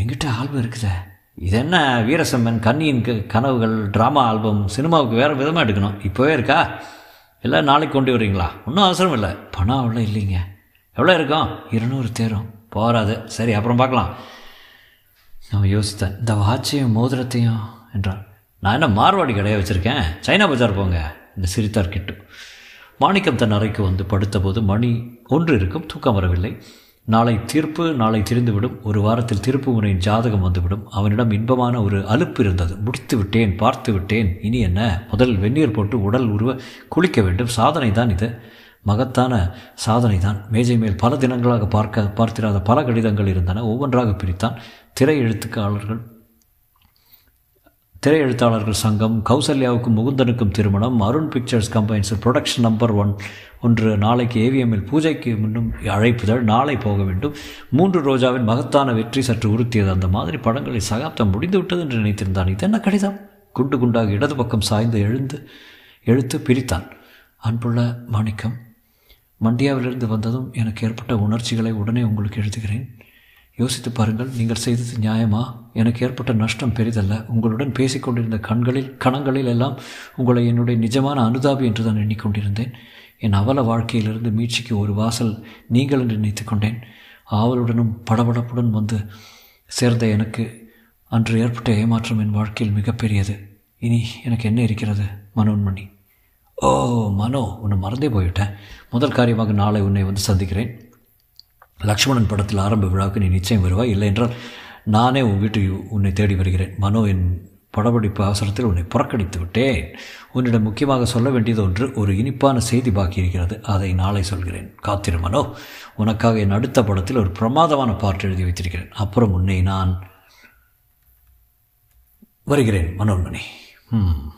எங்கிட்ட ஆல்பம் இருக்குதே. இது என்ன வீரசம்மன் கன்னியின் கனவுகள் ட்ராமா ஆல்பம் சினிமாவுக்கு வேறு விதமாக எடுக்கணும். இப்போவே இருக்கா? இல்லை நாளைக்கு கொண்டு வரீங்களா? ஒன்றும் அவசரம் இல்லை. பணம் அவ்வளோ இல்லைங்க. எவ்வளோ இருக்கும் இருநூறு தேரும். போகாது. சரி அப்புறம் பார்க்கலாம். நான் யோசித்தேன் இந்த வாட்சையும் மோதிரத்தையும் என்றான். நான் என்ன மார்வாடி கடையை வச்சுருக்கேன்? சைனா பஜார் போங்க. இந்த சிரித்தார் கிட்டு. மாணிக்கம் தன் அறைக்கு வந்து படுத்தபோது மணி ஒன்று இருக்கும் தூக்கம் வரவில்லை. நாளை தீர்ப்பு நாளை தெரிந்துவிடும். ஒரு வாரத்தில் திருப்பு முறையின் ஜாதகம் வந்துவிடும். அவனிடம் இன்பமான ஒரு அலுப்பு இருந்தது. முடித்து விட்டேன் பார்த்து விட்டேன். இனி என்ன? முதல் வெந்நீர் போட்டு உடல் உருவ குளிக்க வேண்டும். சாதனை தான் இது. மகத்தான சாதனை தான் மேஜை மேல் பல தினங்களாக பார்க்க பார்த்திராத பல கடிதங்கள் இருந்தன. ஒவ்வொன்றாக பிரித்தான். திரை எழுத்துக்காளர்கள் திரையெழுத்தாளர்கள் சங்கம் கௌசல்யாவுக்கும் முகுந்தனுக்கும் திருமணம் Arun pictures combines production number one ஒன்று நாளைக்கு ஏவிஎம்மில் பூஜைக்கு முன்னும் அழைப்புதல் நாளை போக வேண்டும். மூன்று ரோஜாவின் மகத்தான வெற்றி சற்று உறுத்தியது. அந்த மாதிரி படங்களை சகாப்தம் முடிந்துவிட்டது என்று நினைத்திருந்தான். இது என்ன கடிதம்? குண்டு குண்டாக இடது பக்கம் சாய்ந்து எழுந்து எழுத்து பிரித்தான். அன்புள்ள மாணிக்கம் மண்டியாவிலிருந்து வந்ததும் எனக்கு ஏற்பட்ட உணர்ச்சிகளை உடனே உங்களுக்கு எழுதுகிறேன். யோசித்து பாருங்கள் நீங்கள் செய்தது நியாயமா? எனக்கு ஏற்பட்ட நஷ்டம் பெரிதல்ல. உங்களுடன் பேசிக்கொண்டிருந்த கண்களில் கணங்களில் எல்லாம் உங்களை என்னுடைய நிஜமான அனுதாபி என்று தான் எண்ணிக்கொண்டிருந்தேன். என் அவல வாழ்க்கையிலிருந்து மீட்சிக்கு ஒரு வாசல் நீங்கள் என்று நினைத்து கொண்டேன். ஆவலுடனும் படபடப்புடன் வந்து சேர்ந்த எனக்கு அன்று ஏற்பட்ட ஏமாற்றம் என் வாழ்க்கையில் மிகப்பெரியது இனி எனக்கு என்ன இருக்கிறது மனோன்மணி? ஓ மனோ உன்னை மறந்தே போய்விட்டேன். முதல் காரியமாக நாளை உன்னை வந்து சந்திக்கிறேன். லக்ஷ்மணன் படத்தில் ஆரம்ப விழாவுக்கு நீ நிச்சயம் வருவாய் இல்லை என்றால் நானே உன் வீட்டு உன்னை தேடி வருகிறேன். மனோ என் படப்பிடிப்பு அவசரத்தில் உன்னை புறக்கணித்து விட்டேன். உன்னிடம் முக்கியமாக சொல்ல வேண்டியது ஒன்று ஒரு இனிப்பான செய்தி பாக்கி இருக்கிறது. அதை நாளை சொல்கிறேன். காத்திரு மனோ. உனக்காக என் அடுத்த படத்தில் ஒரு பிரமாதமான பாட்டு எழுதி வைத்திருக்கிறேன். அப்புறம் உன்னை நான் வருகிறேன் மனோன்மணி. ம்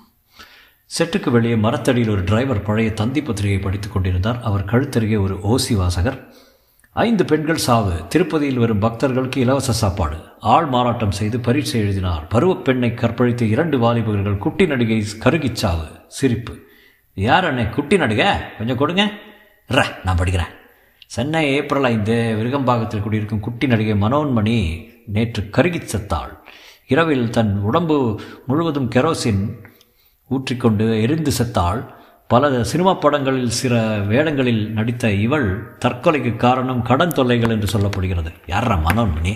செட்டுக்கு வெளியே மரத்தடியில் ஒரு டிரைவர் பழைய தந்தி பத்திரிகை படித்துக் கொண்டிருந்தார். அவர் கழுத்தருகே ஒரு ஓசி வாசகர். ஐந்து பெண்கள் சாவு. திருப்பதியில் வரும் பக்தர்களுக்கு இலவச சாப்பாடு. ஆள் மாறாட்டம் செய்து பரீட்சை எழுதினார். பருவப் பெண்ணை கற்பழித்த இரண்டு வாலிபர்கள் குட்டி நடிகை கருகிச் சாவு. சிரிப்பு. யார் அண்ணே குட்டி நடிகை? கொஞ்சம் கொடுங்க. ர நான் படிக்கிறேன். சென்னை ஏப்ரல் ஐந்து விருகம்பாக்கத்தில் குடியிருக்கும் குட்டி நடிகை மனோன்மணி நேற்று கருகிச் செத்தாள். இரவில் தன் உடம்பு முழுவதும் கெரோசின் ஊற்றிக்கொண்டு எரிந்து செத்தாள். பல சினிமா படங்களில் சில வேடங்களில் நடித்த இவள் தற்கொலைக்கு காரணம் கடன் தொல்லைகள் என்று சொல்லப்படுகிறது. யாரா மனோன்மணி?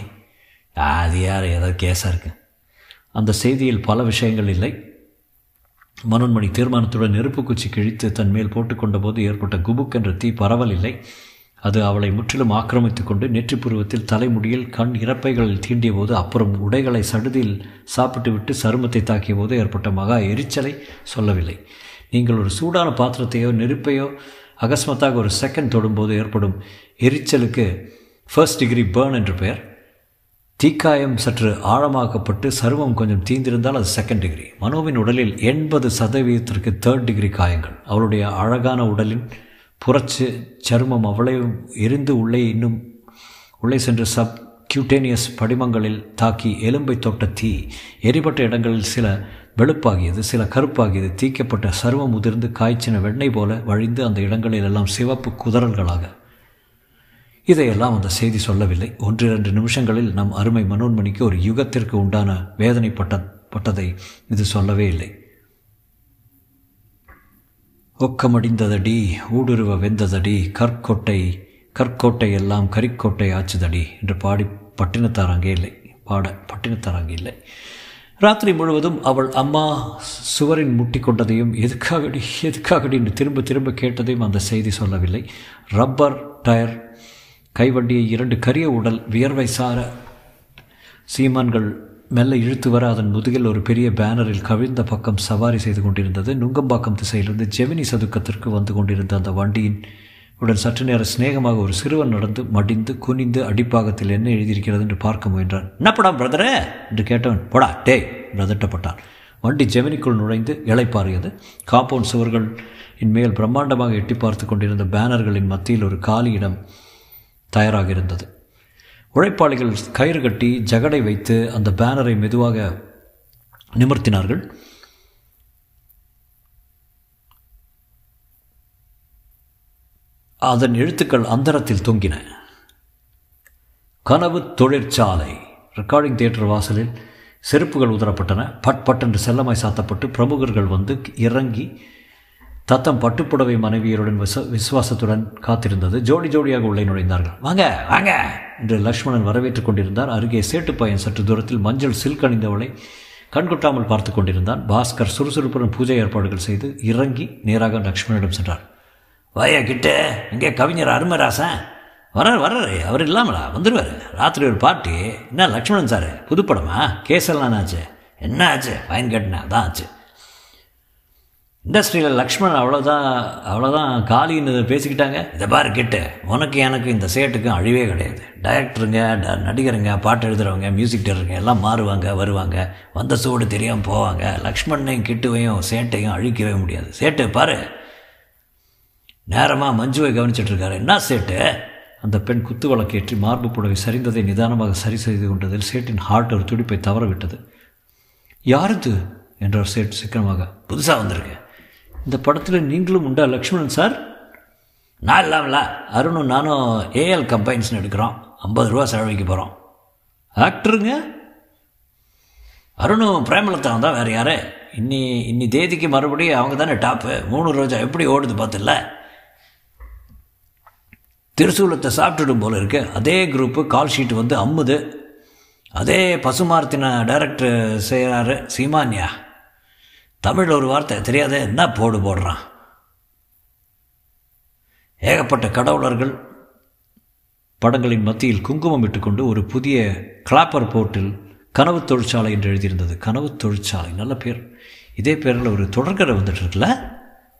அது யார்? ஏதாவது கேஸாக இருக்கு. அந்த செய்தியில் பல விஷயங்கள் இல்லை. மனோன்மணி தீர்மானத்துடன் நெருப்பு குச்சி கிழித்து தன் மேல் போட்டுக்கொண்ட போது ஏற்பட்ட குபுக் என்ற தீ பரவல் இல்லை. அது அவளை முற்றிலும் ஆக்கிரமித்து கொண்டு நெற்றிப்புருவத்தில் தலைமுடியில் கண் இறப்பைகளில் தீண்டிய போது அப்புறம் உடைகளை சடுதியில் சாப்பிட்டு விட்டு சருமத்தை தாக்கிய போது ஏற்பட்ட மகா எரிச்சலை சொல்லவில்லை. நீங்கள் ஒரு சூடான பாத்திரத்தையோ நெருப்பையோ அகஸ்மத்தாக ஒரு செகண்ட் தொடும்போது ஏற்படும் எரிச்சலுக்கு ஃபர்ஸ்ட் டிகிரி பேர்ன் என்று பெயர். தீக்காயம் சற்று ஆழமாக்கப்பட்டு சருமம் கொஞ்சம் தீந்திருந்தால் அது செகண்ட் டிகிரி மனோவின் உடலில் எண்பது சதவீதத்திற்கு தேர்ட் டிகிரி காயங்கள். அவளுடைய அழகான உடலின் புரட்சி சருமம் அவளையும் எரிந்து உள்ளே இன்னும் உள்ளே சென்று சப் கியூட்டேனியஸ் படிமங்களில் தாக்கி எலும்பை தொட்ட தீ. எரிபட்ட இடங்களில் சில வெளுப்பாகியது சில கருப்பாகியது தீக்கப்பட்ட சர்வம் உதிர்ந்து காய்ச்சின வெண்ணெய் போல வழிந்து அந்த இடங்களில் எல்லாம் சிவப்பு குதறல்களாக. இதையெல்லாம் அந்த செய்தி சொல்லவில்லை. ஒன்றிரண்டு நிமிஷங்களில் நம் அருமை மனோன்மணிக்கு ஒரு யுகத்திற்கு உண்டான வேதனைப்பட்ட பட்டதை இது சொல்லவே இல்லை. ஒக்கமடிந்ததடி ஊடுருவ வெந்ததடி கற்கொட்டை கற்கோட்டை எல்லாம் கரிக்கோட்டை ஆச்சுதடி என்று பாடி பட்டினத்தார் அங்கே இல்லை. பாட பட்டினத்தார் அங்கே இல்லை. ராத்திரி முழுவதும் அவள் அம்மா சுவரின் முட்டி கொண்டதையும் எதுக்காகடி எதுக்காகடி? என்று திரும்ப திரும்ப கேட்டதையும் அந்த செய்தி சொல்லவில்லை. ரப்பர் டயர் கைவண்டியை இரண்டு கரிய உடல் வியர்வை சார சீமான்கள் மெல்ல இழுத்து வர அதன் முதுகில் ஒரு பெரிய பேனரில் கவிழ்ந்த பக்கம் சவாரி செய்து கொண்டிருந்தது. நுங்கம்பாக்கம் திசையிலிருந்து ஜெமினி சதுக்கத்திற்கு வந்து கொண்டிருந்த அந்த வண்டியின் உடன் சற்று நேரம் சிநேகமாக ஒரு சிறுவன் நடந்து மடிந்து குனிந்து அடிப்பாகத்தில் என்ன எழுதியிருக்கிறது என்று பார்க்க முயன்றான். என்ன படம் பிரதரே என்று கேட்டவன் போடா டே பிரதட்டப்பட்டான் வண்டி ஜெமினிக்குள் நுழைந்து இளைப்பாறியது காம்பவுண்ட் சுவர்கள் இன்மேல் பிரம்மாண்டமாக எட்டி பார்த்து கொண்டிருந்த பேனர்களின் மத்தியில் ஒரு காலி இடம் தயாராக இருந்தது. உழைப்பாளிகள் கயிறு கட்டி ஜகடை வைத்து அந்த பேனரை மெதுவாக நிமர்த்தினார்கள். அதன் எழுத்துக்கள் அந்தரத்தில் தொங்கின. கனவு தொழிற்சாலை. ரெக்கார்டிங் தியேட்டர் வாசலில் செருப்புகள் உதரப்பட்டன பட் பட் என்று செல்லமாய் சாத்தப்பட்டு பிரமுகர்கள் வந்து இறங்கி தத்தம் பட்டுப்புடவை மனைவியருடன் விச விசுவாசத்துடன் காத்திருந்தது. ஜோடி ஜோடியாக உள்ளே நுழைந்தார்கள். வாங்க வாங்க என்று லக்ஷ்மணன் வரவேற்றுக் கொண்டிருந்தார். அருகே சேட்டு பையன் சற்று தூரத்தில் மஞ்சள் சில்க் அணிந்தவளை கண்கொட்டாமல் பார்த்து கொண்டிருந்தான். பாஸ்கர் சுறுசுறுப்புடன் பூஜை ஏற்பாடுகள் செய்து இறங்கி நேராக லக்ஷ்மணனிடம் சென்றார். வாயா கிட்ட இங்கே கவிஞர் அருமராசன் வர்றார் வர்றாரு அவர் இல்லாமலா? வந்துடுவார் ராத்திரி ஒரு பார்ட்டி என்ன லக்ஷ்மணன் சார் புதுப்படமா கேஸெல்லாம் ஆச்சு என்ன ஆச்சு? ஃபைன் கட்டினா அதான் ஆச்சு. இண்டஸ்ட்ரியில் லக்ஷ்மணன் அவ்வளோதான் அவ்வளோதான் காலின்னு பேசிக்கிட்டாங்க. இதை பாரு கிட்ட. உனக்கு எனக்கு இந்த சேட்டுக்கும் அழிவே கிடையாது. டைரக்டருங்க நடிகருங்க பாட்டு எழுதுகிறவங்க மியூசிக் டேரருங்க எல்லாம் மாறுவாங்க வருவாங்க. வந்த சூடு தெரியாமல் போவாங்க. லக்ஷ்மணையும் கிட்டுவையும் சேட்டையும் அழிக்கவே முடியாது. சேட்டு பாரு. நேரமாக மஞ்சுவை கவனிச்சிட்ருக்காரு என்ன சேட்டு? அந்த பெண் குத்து வழக்கேற்றி மார்பு புடவை சரிந்ததை நிதானமாக சரி செய்து கொண்டதில் சேட்டின் ஹார்ட் ஒரு துடிப்பை தவறவிட்டது. யாருது? என்றார் சேட் சிக்கனமாக. புதுசாக வந்திருக்கு. இந்த படத்தில் நீங்களும் உண்டா லக்ஷ்மணன் சார்? நான் இல்லாமல அருணும் நானும் ஏஎல் கம்பைன்ஸ்னு எடுக்கிறோம். ஐம்பது ரூபா செலவழிக்க போகிறோம் ஆக்டருங்க? அருணும் பிரேமலதாவும் தான் வேறு யார்? இன்னி இன்னி தேதிக்கு மறுபடியும் அவங்க தானே டாப்பு. மூணு ரோஜா எப்படி ஓடுது பார்த்துல திருசூலத்தை சாப்பிட்டுடும் போல இருக்கு. அதே குரூப்பு கால் ஷீட் வந்து அம்முது. அதே பசுமார்த்தின டைரக்டர் செய்கிறாரு சீமான்யா. தமிழில் ஒரு வார்த்தை தெரியாத என்ன போடு போடுறான். ஏகப்பட்ட கடவுளர்கள் படங்களின் மத்தியில் குங்குமம் இட்டுக்கொண்டு ஒரு புதிய கிளாப்பர் போர்ட்டில் கனவு தொழிற்சாலை என்று எழுதியிருந்தது. கனவு தொழிற்சாலை நல்ல பேர். இதே பேரில் ஒரு தொடர்கரை வந்துட்டு இருக்குல்ல?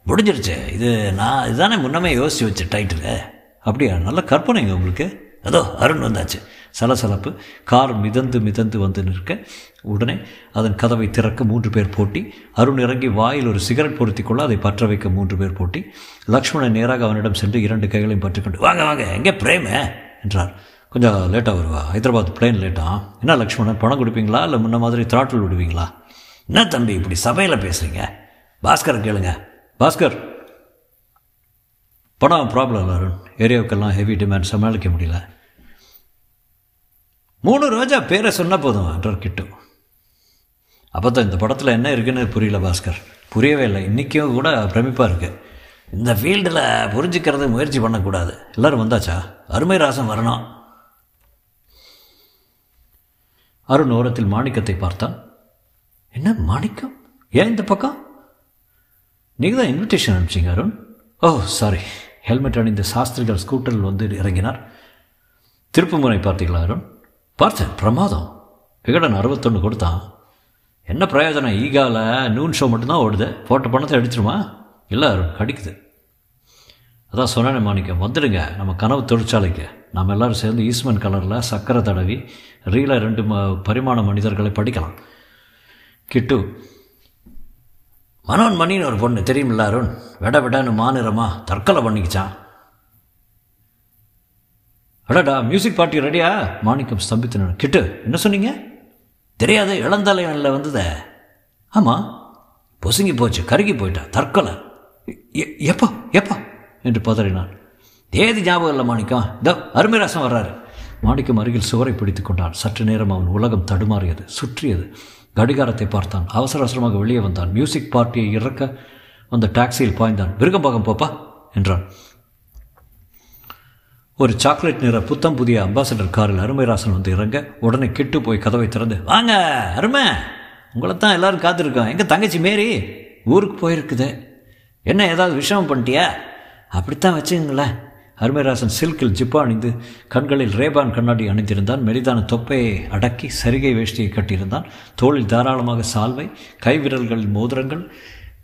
முடிஞ்சிருச்சு. இது நான் இதுதானே முன்னமே யோசித்து வச்ச டைட்டில் அப்படியா? நல்ல கற்பனைங்க உங்களுக்கு. அதோ அருண் வந்தாச்சு. சலசலப்பு. கார் மிதந்து மிதந்து வந்து நிற்க. உடனே அதன் கதவை திறக்க மூன்று பேர் போட்டி. அருண் இறங்கி வாயில் ஒரு சிகரெட் பொருத்தி கொள்ள அதை பற்ற வைக்க மூன்று பேர் போட்டி. லக்ஷ்மணன் நேராக அவனிடம் சென்று இரண்டு கைகளையும் பற்றிக்கொண்டு வாங்க வாங்க எங்கே பிரேம? என்றார். கொஞ்சம் லேட்டாக வருவா? ஹைதராபாத் பிளேன் லேட்டா? என்ன லக்ஷ்மணன் பணம் கொடுப்பீங்களா? இல்லை முன்ன மாதிரி திராட்டில் விடுவீங்களா? என்ன தம்பி இப்படி சபையில் பேசுகிறீங்க பாஸ்கர் கேளுங்க. பாஸ்கர்! பணம் ப்ராப்ளம் இல்லை அருண் ஏரியாவுக்கெல்லாம் ஹெவி டிமாண்ட் சமாளிக்க முடியல. மூணு ரோஜா பேரை சொன்ன போதும் என்றார் கிட்டு அப்போ தான் இந்த படத்தில் என்ன இருக்குன்னு புரியல பாஸ்கர். புரியவே இல்லை. இன்றைக்கும் கூட பிரமிப்பாக இருக்குது இந்த ஃபீல்டில் புரிஞ்சுக்கிறது முயற்சி பண்ணக்கூடாது. எல்லோரும் வந்தாச்சா? அருமை ராசம் வரணும். அருண் ஓரத்தில் மாணிக்கத்தை பார்த்தான். என்ன மாணிக்கம்? ஏன் இந்த பக்கம்? நீங்கள் தான் இன்விடேஷன் அனுப்பிச்சிங்க அருண்? ஓ சாரி ஹெல்மெட் அணிந்த சாஸ்திரிகள் ஸ்கூட்டரில் வந்து இறங்கினார். திருப்பு முறை பார்த்தீங்களா அருண்? பார்த்தேன் பிரமாதம். விகடன் அறுபத்தொன்று கொடுத்தான். என்ன பிரயோஜனம் ஈகாவில் நூன் ஷோ மட்டும்தான் ஓடுது. போட்ட பணத்தை அடிச்சிருமா இல்லை அருண் கடிக்குது. அதான் சொன்னேன் மாணிக்கம் வந்துடுங்க. நம்ம கனவு தொழிற்சாலைக்கு. நாம் எல்லோரும் சேர்ந்து ஈஸ்மன் கலரில் சக்கரை தடவி ரீலை ரெண்டு ம பரிமாண மனிதர்களை படிக்கலாம். கிட்டு மனோன் மணின்னு ஒரு பொண்ணு தெரியுமில்ல அருண்? விட விடன்னு மாநிறமா தற்கொலை பண்ணிக்கிச்சான். அடடா மியூசிக் பார்ட்டி ரெடியா மாணிக்கம் ஸ்தம்பித்தன கிட்டு என்ன சொன்னீங்க? தெரியாது இளந்தலைவனில் வந்ததே. ஆமாம் பொசுங்கி போச்சு கருகி போயிட்டா தற்கொலை. எப்போ எப்போ? என்று பதறினான். தேதி ஞாபகம் இல்லை மாணிக்கம். இதோ அருமைராசம் வர்றாரு. மாணிக்கம் அருகில் சுவரை பிடித்து கொண்டான். சற்று நேரம் அவன் உலகம் தடுமாறியது சுற்றியது. கடிகாரத்தை பார்த்தான். அவசர அவசரமாக வெளியே வந்தான். மியூசிக் பார்ட்டியை இறக்க வந்த டாக்ஸியில் பாய்ந்தான். விருகம்பாகம் போப்பா என்றான். ஒரு சாக்லேட் நிற புத்தம் புதிய அம்பாசடர் காரில் அருமைராசன் வந்து இறங்க உடனே கெட்டு போய் கதவை திறந்து வாங்க அருமை! உங்களை தான் எல்லோரும் காத்திருக்கோம். எங்கள் தங்கச்சி மேரி ஊருக்கு போயிருக்குது. என்ன ஏதாவது விஷயம் பண்ணிட்டியா? அப்படித்தான் வச்சுங்களேன் அருமைராசன் சில்கில் ஜிப்பா அணிந்து கண்களில் ரேபான் கண்ணாடி அணிந்திருந்தான். மெலிதான தொப்பையை அடக்கி சரிகை வேஷ்டியை கட்டியிருந்தான். தோளில் தாராளமாக சால்வை கைவிரல்களில் மோதிரங்கள்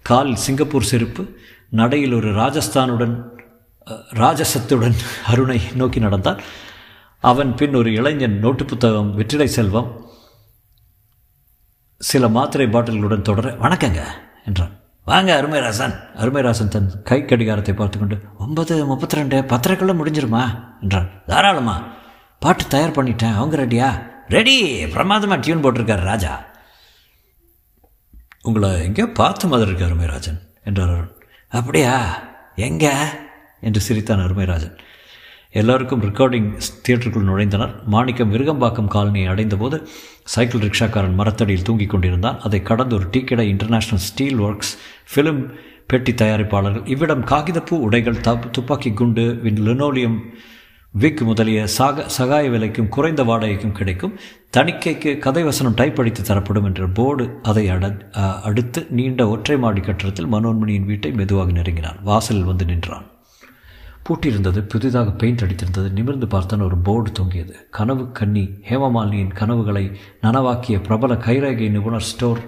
காலில் சிங்கப்பூர் செருப்பு நடையில் ஒரு ராஜஸ்தானுடன் ராஜசத்துடன் அருணை நோக்கி நடந்தான். அவன் பின் ஒரு இளைஞன் நோட்டு புத்தகம் வெற்றிலை செல்வம் சில மாத்திரை பாட்டில்களுடன் தொடர வணக்கங்க என்றான். வாங்க அருமைராசன். அருமைராசன் தன் கை கடிகாரத்தை பார்த்து கொண்டு ஒன்பது முப்பத்தி ரெண்டு பத்திரக்குள்ளே முடிஞ்சிருமா? என்றான். தாராளமா. பாட்டு தயார் பண்ணிட்டேன். அவங்க ரெடியா? ரெடி. பிரமாதமாக டியூன் போட்டிருக்காரு ராஜா. உங்களை எங்கேயோ பார்த்த மாதிரி இருக்கு அருமைராஜன் என்றார் அருண். அப்படியா? எங்கே? என்று சிரித்தான் அருமைராஜன். எல்லாருக்கும் ரெக்கார்டிங் தியேட்டருக்குள் நுழைந்தனர். மாணிக்கம் விருகம்பாக்கம் காலனியை அடைந்தபோது சைக்கிள் ரிக்ஷாக்காரன் மரத்தடியில் தூங்கிக் கொண்டிருந்தான். அதை கடந்து ஒரு டீ கடை ஸ்டீல் ஒர்க்ஸ் ஃபிலிம் பெட்டி தயாரிப்பாளர்கள் இவ்விடம் காகிதப்பூ உடைகள் தப் துப்பாக்கி குண்டு லினோலியம் விக் முதலிய சாக சகாய விலைக்கும் குறைந்த வாடகைக்கும் கிடைக்கும். தணிக்கைக்கு கதை வசனம் டைப் அடித்து தரப்படும் என்ற போர்டு அதை அட அடுத்து நீண்ட ஒற்றை மாடி கட்டடத்தில் மனோன்மணியின் வீட்டை மெதுவாக நெருங்கினான். வாசலில் வந்து நின்றான். பூட்டியிருந்தது புதிதாக பெயிண்ட் அடித்திருந்தது நிமிர்ந்து பார்த்தான் ஒரு போர்டு தொங்கியது. கனவு கன்னி ஹேமமாலினியின் கனவுகளை நனவாக்கிய பிரபல கைரேகை நிபுணர் ஸ்டோர்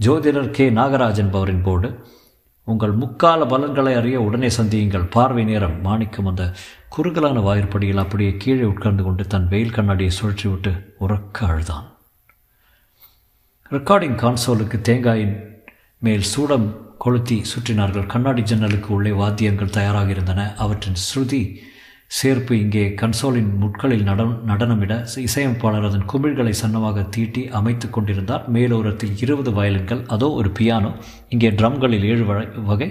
ஜோதிடர் கே. நாகராஜ் என்பவரின் போர்டு. உங்கள் முக்கால பலன்களை அறிய உடனே சந்தியுங்கள். பார்வை நேரம் மாணிக்கம் அந்த குறுகலான வாயிற்படியில் அப்படியே கீழே உட்கார்ந்து கொண்டு தன் வெயில் கண்ணாடியை சுழற்றி விட்டு உறக்க அழுதான். ரெக்கார்டிங் கான்சோலுக்கு தேங்காயின் மேல் சூடம் கொளுத்தி சுற்றினார்கள். கண்ணாடி ஜன்னலுக்கு உள்ளே வாத்தியங்கள் தயாராக இருந்தன அவற்றின் ஸ்ருதி சேர்ப்பு இங்கே கன்சோலின் முட்களில் நட நடனமிட இசையமைப்பாளர் அதன் குமிழ்களை சன்னமாக தீட்டி அமைத்து கொண்டிருந்தார். மேலோரத்தில் இருபது வயலின்கள் அதோ ஒரு பியானோ இங்கே ட்ரம்களில் ஏழு வகை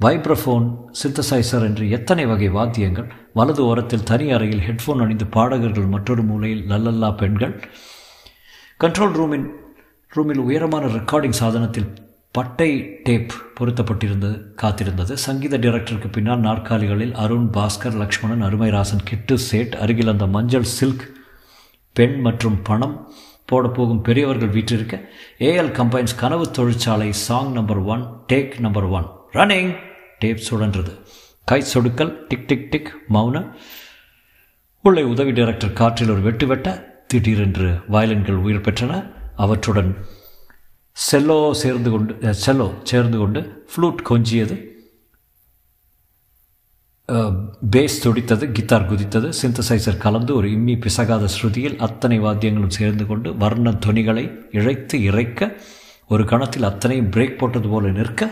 வைப்ரஃபோன் சிந்தசைசர் என்று எத்தனை வகை வாத்தியங்கள் வலது ஓரத்தில் தனி அறையில் ஹெட்ஃபோன் அணிந்து பாடகர்கள் மற்றொரு மூலையில் லல்லல்லா பெண்கள் கண்ட்ரோல் ரூமின் ரூமில் உயரமான ரெக்கார்டிங் சாதனத்தில் பட்டை டேப் பொருத்தப்பட்டிருந்தது காத்திருந்தது. சங்கீத டைரக்டருக்கு பின்னால் நாற்காலிகளில் அருண் பாஸ்கர் லக்ஷ்மணன் அருமைராசன் கிட்டு சேட் அருகில் அந்த மஞ்சள் சில்க் பெண் மற்றும் பணம் போடப்போகும் பெரியவர்கள் வீற்றிருக்க ஏஎல் கம்பைன்ஸ் கனவு தொழிற்சாலை song number one take number one running tape சுழன்றது. கை சொடுக்கல் டிக் டிக் டிக் மௌன. உள்ளே உதவி டைரக்டர் காற்றில் ஒரு வெட்டு வெட்ட திடீரென்று வயலின்கள் உயிர் பெற்றன. அவற்றுடன் செல்லோ சேர்ந்து கொண்டு செல்லோ சேர்ந்து கொண்டு ஃப்ளூட் கொஞ்சியது. பேஸ் துடித்தது கித்தார் குதித்தது சிந்தசைசர் கலந்து ஒரு இம்மி பிசகாத ஸ்ருதியில் அத்தனை வாத்தியங்களும் சேர்ந்து கொண்டு வர்ண துணிகளை இழைத்து இறைக்க ஒரு கணத்தில் அத்தனையும் பிரேக் போட்டது போல நிற்க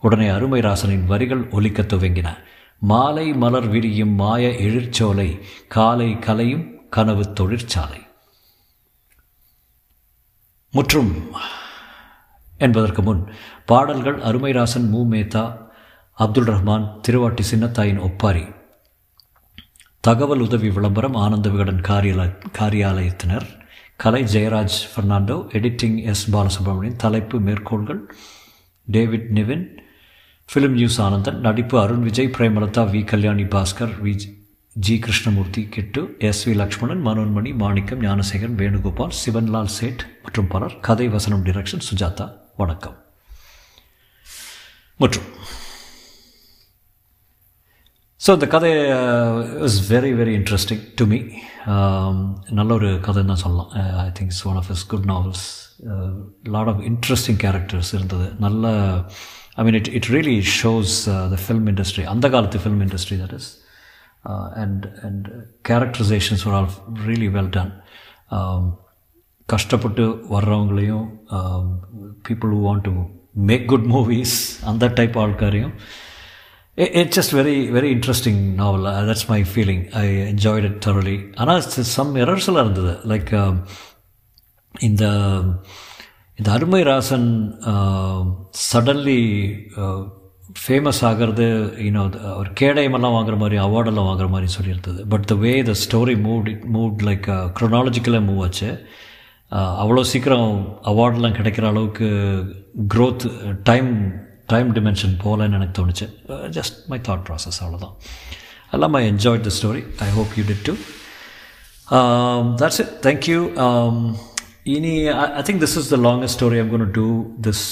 உடனே அருமைராசனின் வரிகள் ஒலிக்க துவங்கின. மாலை மலர் விரியும் மாய எழிற்சோலை காலை கலையும் கனவு தொழிற்சாலை. முற்றும் என்பதற்கு முன் பாடல்கள் அருமைராசன் மு. மேத்தா அப்துல் ரஹ்மான் திருவாட்டி சின்னத்தாயின் ஒப்பாரி தகவல் உதவி விளம்பரம் ஆனந்த விகடன் காரியால காரியாலயத்தினர் கலை ஜெயராஜ் ஃபெர்னாண்டோ எடிட்டிங் எஸ். பாலசுப்ரமணியன் தலைப்பு மேற்கோள்கள் David Niven film news Anandan நடிப்பு Arun Vijay Premalatha V. Kalyani Bhaskar V. G. Krishnamurthy Kittu S. V. Lakshmanan Manonmani Manickam Gnanasekaran Venugopal Sivanlal Sait மற்றும் பலர் கதை வசனம் டிரெக்ஷன் சுஜாதா. வணக்கம். மற்றும் ஸோ இந்த கதை is very very interesting to me நல்ல ஒரு கதைன்னு தான் சொல்லலாம். I think it's one of is good novels lot of interesting characters இருந்தது. நல்ல I mean it it really shows the film industry அந்த காலத்து film industry that is and and characterizations are all really well done கஷ்டப்பட்டு வர்றவங்களையும் people who want to make good movies அந்த type ஆட்காரையும் it's just very very interesting novel that's my feeling I enjoyed it thoroughly ஆனால் some errors எல்லாம் இருந்தது. Like இந்த இந்த அருமை Rasan suddenly famous ஆகிறது you know ஒரு கேடயமெல்லாம் வாங்குற மாதிரி அவார்டெல்லாம் வாங்குற மாதிரி சொல்லியிருந்தது. But the way the story move it move like க்ரொனாலஜிக்கலாக move ஆச்சு. அவ்வளோ சீக்கிரம் அவார்டெலாம் கிடைக்கிற அளவுக்கு க்ரோத் டைம் டைம் டிமென்ஷன் போகலன்னு எனக்கு தோணுச்சு. ஜஸ்ட் மை தாட் ப்ராசஸ் அவ்வளோதான் எல்லாம் I enjoy the story I hope you did too that's it thank you இனி I think this is the longest story I'm gonna do this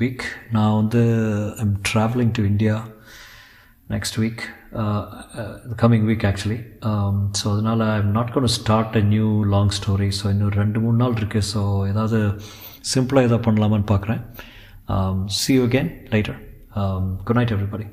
week நான் வந்து I'm travelling to India next week coming week actually so அதனால் I'm not gonna start a new long story so இன்னும் ரெண்டு மூணு நாள் இருக்குது so ஏதாவது சிம்பிளாக எதாவது பண்ணலாமான்னு பார்க்குறேன் see you again later good night everybody